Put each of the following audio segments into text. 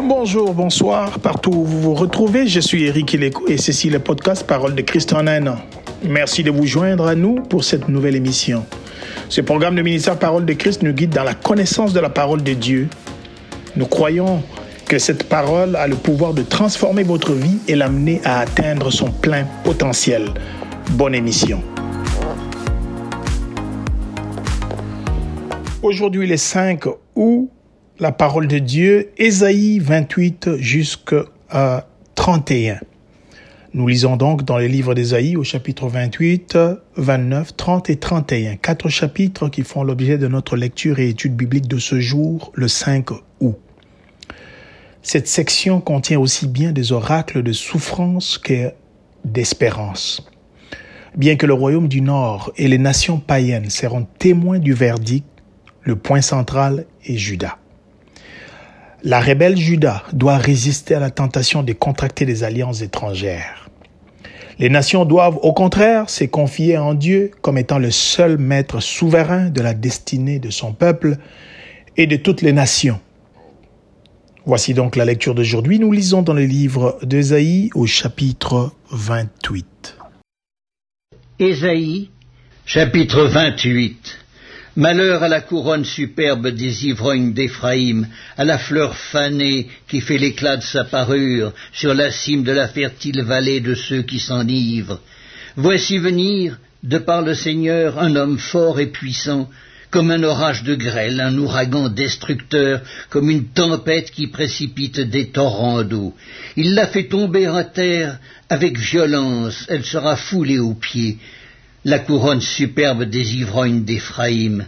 Bonjour, bonsoir, partout où vous vous retrouvez, je suis Eric et ceci est le podcast Parole de Christ en un an. Merci de vous joindre à nous pour cette nouvelle émission. Ce programme de ministère Parole de Christ nous guide dans la connaissance de la parole de Dieu. Nous croyons que cette parole a le pouvoir de transformer votre vie et l'amener à atteindre son plein potentiel. Bonne émission. Aujourd'hui, le 5 août, la parole de Dieu, Ésaïe 28 jusqu'à 31. Nous lisons donc dans les livres d'Ésaïe au chapitre 28, 29, 30 et 31, quatre chapitres qui font l'objet de notre lecture et étude biblique de ce jour, le 5 août. Cette section contient aussi bien des oracles de souffrance que d'espérance. Bien que le royaume du Nord et les nations païennes seront témoins du verdict, le point central est Judas. La rebelle Judas doit résister à la tentation de contracter des alliances étrangères. Les nations doivent au contraire se confier en Dieu comme étant le seul maître souverain de la destinée de son peuple et de toutes les nations. Voici donc la lecture d'aujourd'hui. Nous lisons dans le livre d'Ésaïe au chapitre 28. Ésaïe, chapitre 28. Malheur à la couronne superbe des ivrognes d'Éphraïm, à la fleur fanée qui fait l'éclat de sa parure sur la cime de la fertile vallée de ceux qui s'enivrent. Voici venir, de par le Seigneur, un homme fort et puissant, comme un orage de grêle, un ouragan destructeur, comme une tempête qui précipite des torrents d'eau. Il la fait tomber à terre avec violence, elle sera foulée aux pieds la couronne superbe des ivrognes d'Éphraïm,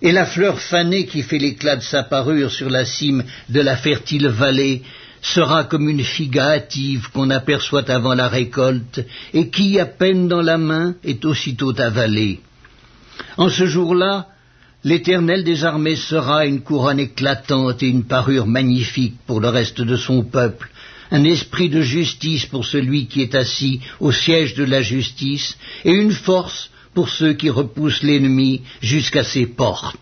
et la fleur fanée qui fait l'éclat de sa parure sur la cime de la fertile vallée sera comme une figue hâtive qu'on aperçoit avant la récolte, et qui, à peine dans la main, est aussitôt avalée. En ce jour-là, l'Éternel des armées sera une couronne éclatante et une parure magnifique pour le reste de son peuple, un esprit de justice pour celui qui est assis au siège de la justice, et une force pour ceux qui repoussent l'ennemi jusqu'à ses portes.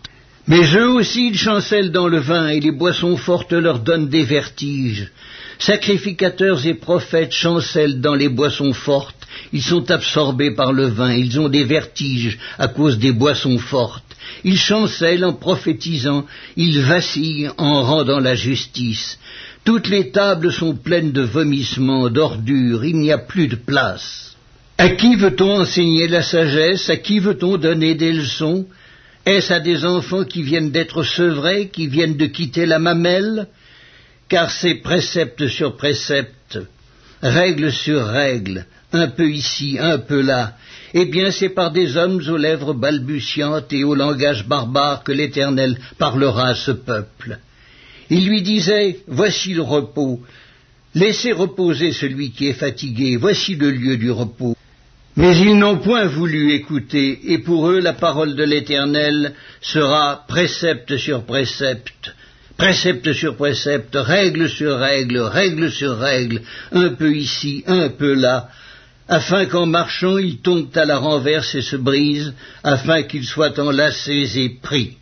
Mais eux aussi ils chancellent dans le vin, et les boissons fortes leur donnent des vertiges. Sacrificateurs et prophètes chancellent dans les boissons fortes, ils sont absorbés par le vin, ils ont des vertiges à cause des boissons fortes. Ils chancellent en prophétisant, ils vacillent en rendant la justice. Toutes les tables sont pleines de vomissements, d'ordures, il n'y a plus de place. À qui veut-on enseigner la sagesse? À qui veut-on donner des leçons? Est-ce à des enfants qui viennent d'être sevrés, qui viennent de quitter la mamelle? Car c'est précepte sur précepte, règle sur règle, un peu ici, un peu là. Eh bien, c'est par des hommes aux lèvres balbutiantes et au langage barbare que l'Éternel parlera à ce peuple. Il lui disait, Voici le repos, laissez reposer celui qui est fatigué, voici le lieu du repos. Mais ils n'ont point voulu écouter, et pour eux la parole de l'Éternel sera précepte sur précepte, précepte sur précepte, règle sur règle, règle sur règle, un peu ici, un peu là, afin qu'en marchant ils tombent à la renverse et se brisent, afin qu'ils soient enlacés et pris.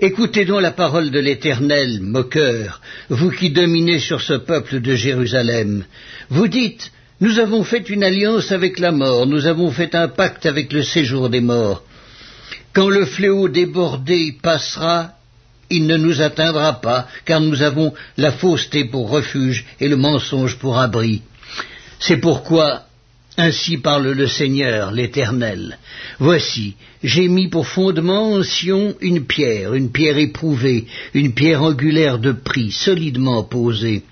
Écoutez donc la parole de l'Éternel, moqueur, vous qui dominez sur ce peuple de Jérusalem. Vous dites, nous avons fait une alliance avec la mort, nous avons fait un pacte avec le séjour des morts. Quand le fléau débordé passera, il ne nous atteindra pas, car nous avons la fausseté pour refuge et le mensonge pour abri. C'est pourquoi ainsi parle le Seigneur, l'Éternel. Voici, j'ai mis pour fondement en Sion une pierre, une pierre éprouvée, une pierre angulaire de prix, solidement posée.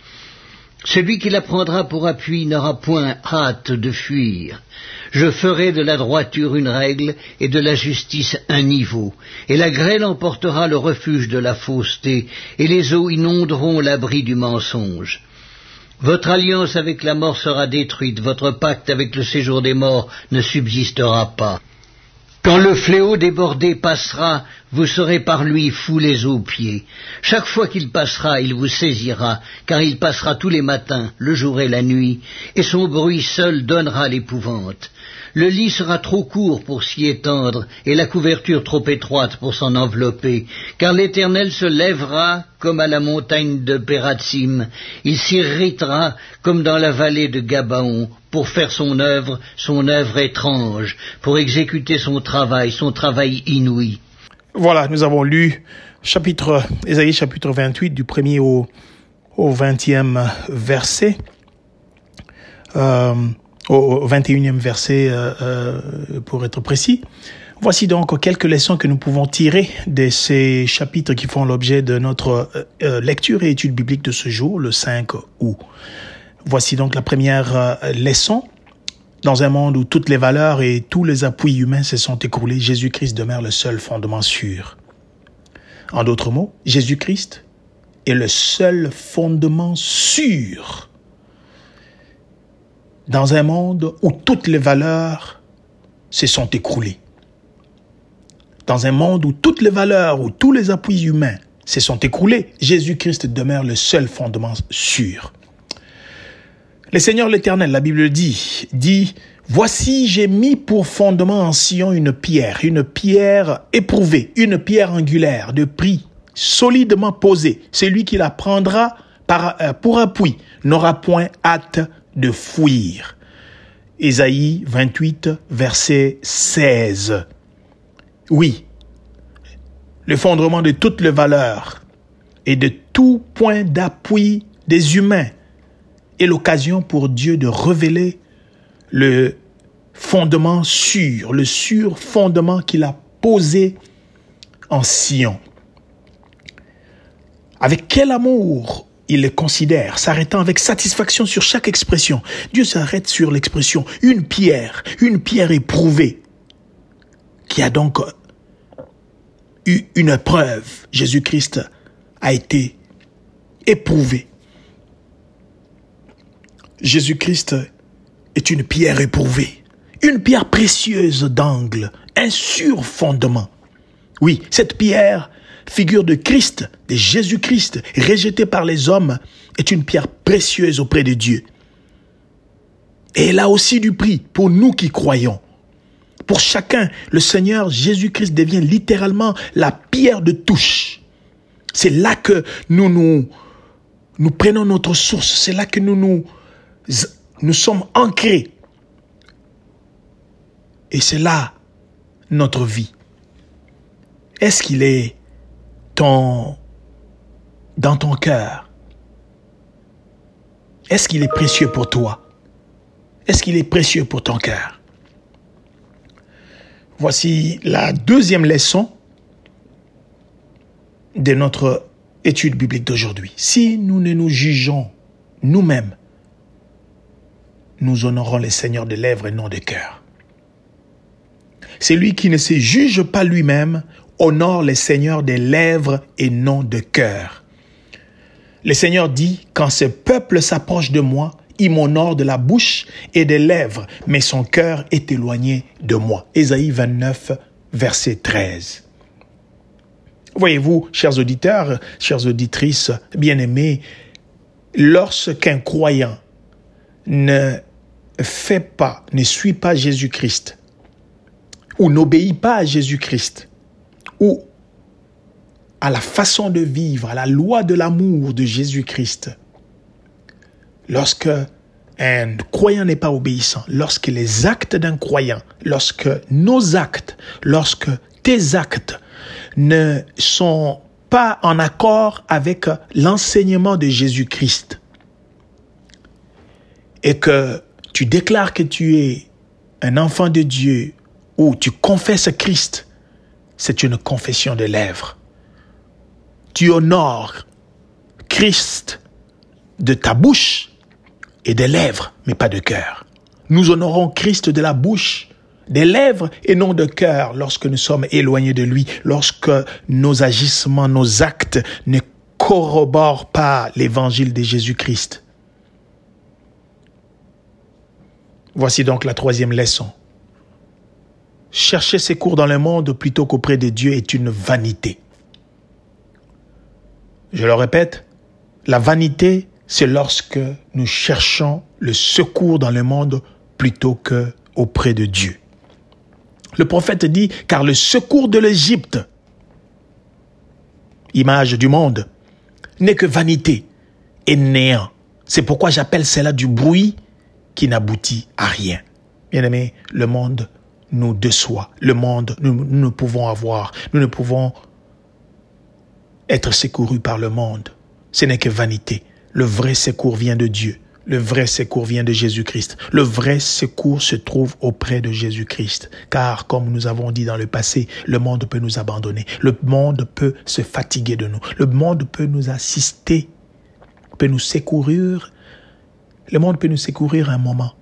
Celui qui la prendra pour appui n'aura point hâte de fuir. Je ferai de la droiture une règle et de la justice un niveau, et la grêle emportera le refuge de la fausseté, et les eaux inonderont l'abri du mensonge. Votre alliance avec la mort sera détruite, votre pacte avec le séjour des morts ne subsistera pas. Quand le fléau débordé passera, vous serez par lui foulés aux pieds. Chaque fois qu'il passera, il vous saisira, car il passera tous les matins, le jour et la nuit, et son bruit seul donnera l'épouvante. Le lit sera trop court pour s'y étendre, et la couverture trop étroite pour s'en envelopper, car l'Éternel se lèvera comme à la montagne de Pératsim, il s'irritera comme dans la vallée de Gabaon, pour faire son œuvre, son œuvre étrange, pour exécuter son travail, son travail inouï. Voilà, nous avons lu chapitre, Ésaïe chapitre 28 du premier au, au 20e verset, euh, au 21e verset euh, euh, pour être précis. Voici donc quelques leçons que nous pouvons tirer de ces chapitres qui font l'objet de notre euh, lecture et étude biblique de ce jour, le 5 août. Voici donc la première leçon. Dans un monde où toutes les valeurs et tous les appuis humains se sont écroulés, Jésus-Christ demeure le seul fondement sûr. En d'autres mots, Jésus-Christ est le seul fondement sûr dans un monde où toutes les valeurs se sont écroulées. Dans un monde où toutes les valeurs, où tous les appuis humains se sont écroulés, Jésus-Christ demeure le seul fondement sûr. Le Seigneur l'Éternel, la Bible dit, dit, Voici j'ai mis pour fondement en Sion une pierre, une pierre éprouvée, une pierre angulaire de prix, solidement posée. Celui qui la prendra euh, pour appui n'aura point hâte de fuir. Ésaïe 28, verset 16. Oui, le fondement de toutes les valeurs et de tout point d'appui des humains est l'occasion pour Dieu de révéler le fondement sûr, le sûr fondement qu'il a posé en Sion. Avec quel amour il les considère, s'arrêtant avec satisfaction sur chaque expression. Dieu s'arrête sur l'expression une pierre, une pierre éprouvée, qui a donc eu une preuve. Jésus-Christ a été éprouvé. Jésus-Christ est une pierre éprouvée, une pierre précieuse d'angle, un sûr fondement. Oui, cette pierre, figure de Christ, de Jésus-Christ, rejetée par les hommes, est une pierre précieuse auprès de Dieu. Et elle a aussi du prix pour nous qui croyons. Pour chacun, le Seigneur Jésus-Christ devient littéralement la pierre de touche. C'est là que nous prenons notre source. C'est là que nous nous sommes ancrés. Et c'est là notre vie. Est-ce qu'il est dans ton cœur? Est-ce qu'il est précieux pour toi? Est-ce qu'il est précieux pour ton cœur? Voici la deuxième leçon de notre étude biblique d'aujourd'hui. Si nous ne nous jugeons nous-mêmes nous honorons les seigneurs de lèvres et non de cœur. Celui qui ne se juge pas lui-même honore les seigneurs des lèvres et non de cœur. Le Seigneur dit, quand ce peuple s'approche de moi, il m'honore de la bouche et des lèvres, mais son cœur est éloigné de moi. Ésaïe 29, verset 13. Voyez-vous, chers auditeurs, chères auditrices, bien-aimés, lorsqu'un croyant ne fait pas, ne suit pas Jésus-Christ, ou n'obéit pas à Jésus-Christ, ou à la façon de vivre, à la loi de l'amour de Jésus-Christ, lorsque un croyant n'est pas obéissant, lorsque les actes d'un croyant, lorsque nos actes, lorsque tes actes ne sont pas en accord avec l'enseignement de Jésus-Christ, et que tu déclares que tu es un enfant de Dieu ou tu confesses Christ, c'est une confession de lèvres. Tu honores Christ de ta bouche et des lèvres, mais pas de cœur. Nous honorons Christ de la bouche, des lèvres et non de cœur lorsque nous sommes éloignés de lui, lorsque nos agissements, nos actes ne corroborent pas l'évangile de Jésus-Christ. Voici donc la troisième leçon. Chercher secours dans le monde plutôt qu'auprès de Dieu est une vanité. Je le répète, la vanité, c'est lorsque nous cherchons le secours dans le monde plutôt que auprès de Dieu. Le prophète dit, car le secours de l'Égypte, image du monde, n'est que vanité et néant. C'est pourquoi j'appelle cela du bruit qui n'aboutit à rien. Bien aimé, le monde nous déçoit. Le monde, nous, nous ne pouvons avoir, nous ne pouvons être secourus par le monde. Ce n'est que vanité. Le vrai secours vient de Dieu. Le vrai secours vient de Jésus-Christ. Le vrai secours se trouve auprès de Jésus-Christ. Car, comme nous avons dit dans le passé, le monde peut nous abandonner. Le monde peut se fatiguer de nous. Le monde peut nous assister, peut nous secourir. Le monde peut nous secourir un moment.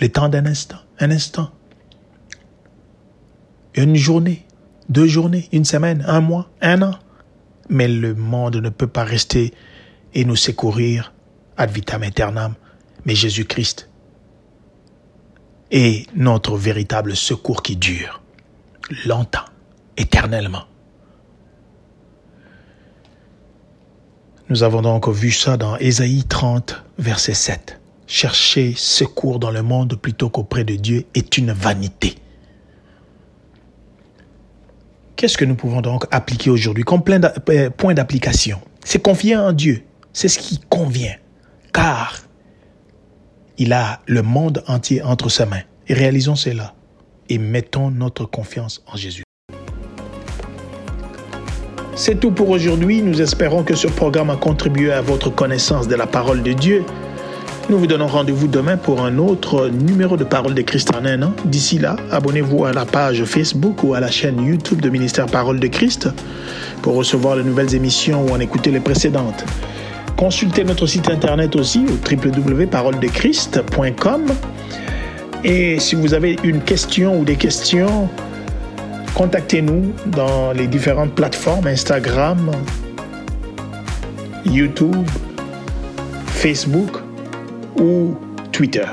Le temps d'un instant, un instant. Une journée, deux journées, une semaine, un mois, un an. Mais le monde ne peut pas rester et nous secourir ad vitam aeternam, mais Jésus-Christ est notre véritable secours qui dure longtemps, éternellement. Nous avons donc vu ça dans Ésaïe 30, verset 7. Chercher secours dans le monde plutôt qu'auprès de Dieu est une vanité. Qu'est-ce que nous pouvons donc appliquer aujourd'hui comme euh, point d'application? C'est confier en Dieu. C'est ce qui convient car il a le monde entier entre ses mains. Réalisons cela et mettons notre confiance en Jésus. C'est tout pour aujourd'hui. Nous espérons que ce programme a contribué à votre connaissance de la parole de Dieu. Nous vous donnons rendez-vous demain pour un autre numéro de Parole de Christ en un an. D'ici là, abonnez-vous à la page Facebook ou à la chaîne YouTube de Ministère Parole de Christ pour recevoir les nouvelles émissions ou en écouter les précédentes. Consultez notre site internet aussi au www.paroledechrist.com. Et si vous avez une question ou des questions, contactez-nous dans les différentes plateformes Instagram, YouTube, Facebook ou Twitter.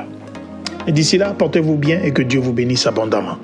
Et d'ici là, portez-vous bien et que Dieu vous bénisse abondamment.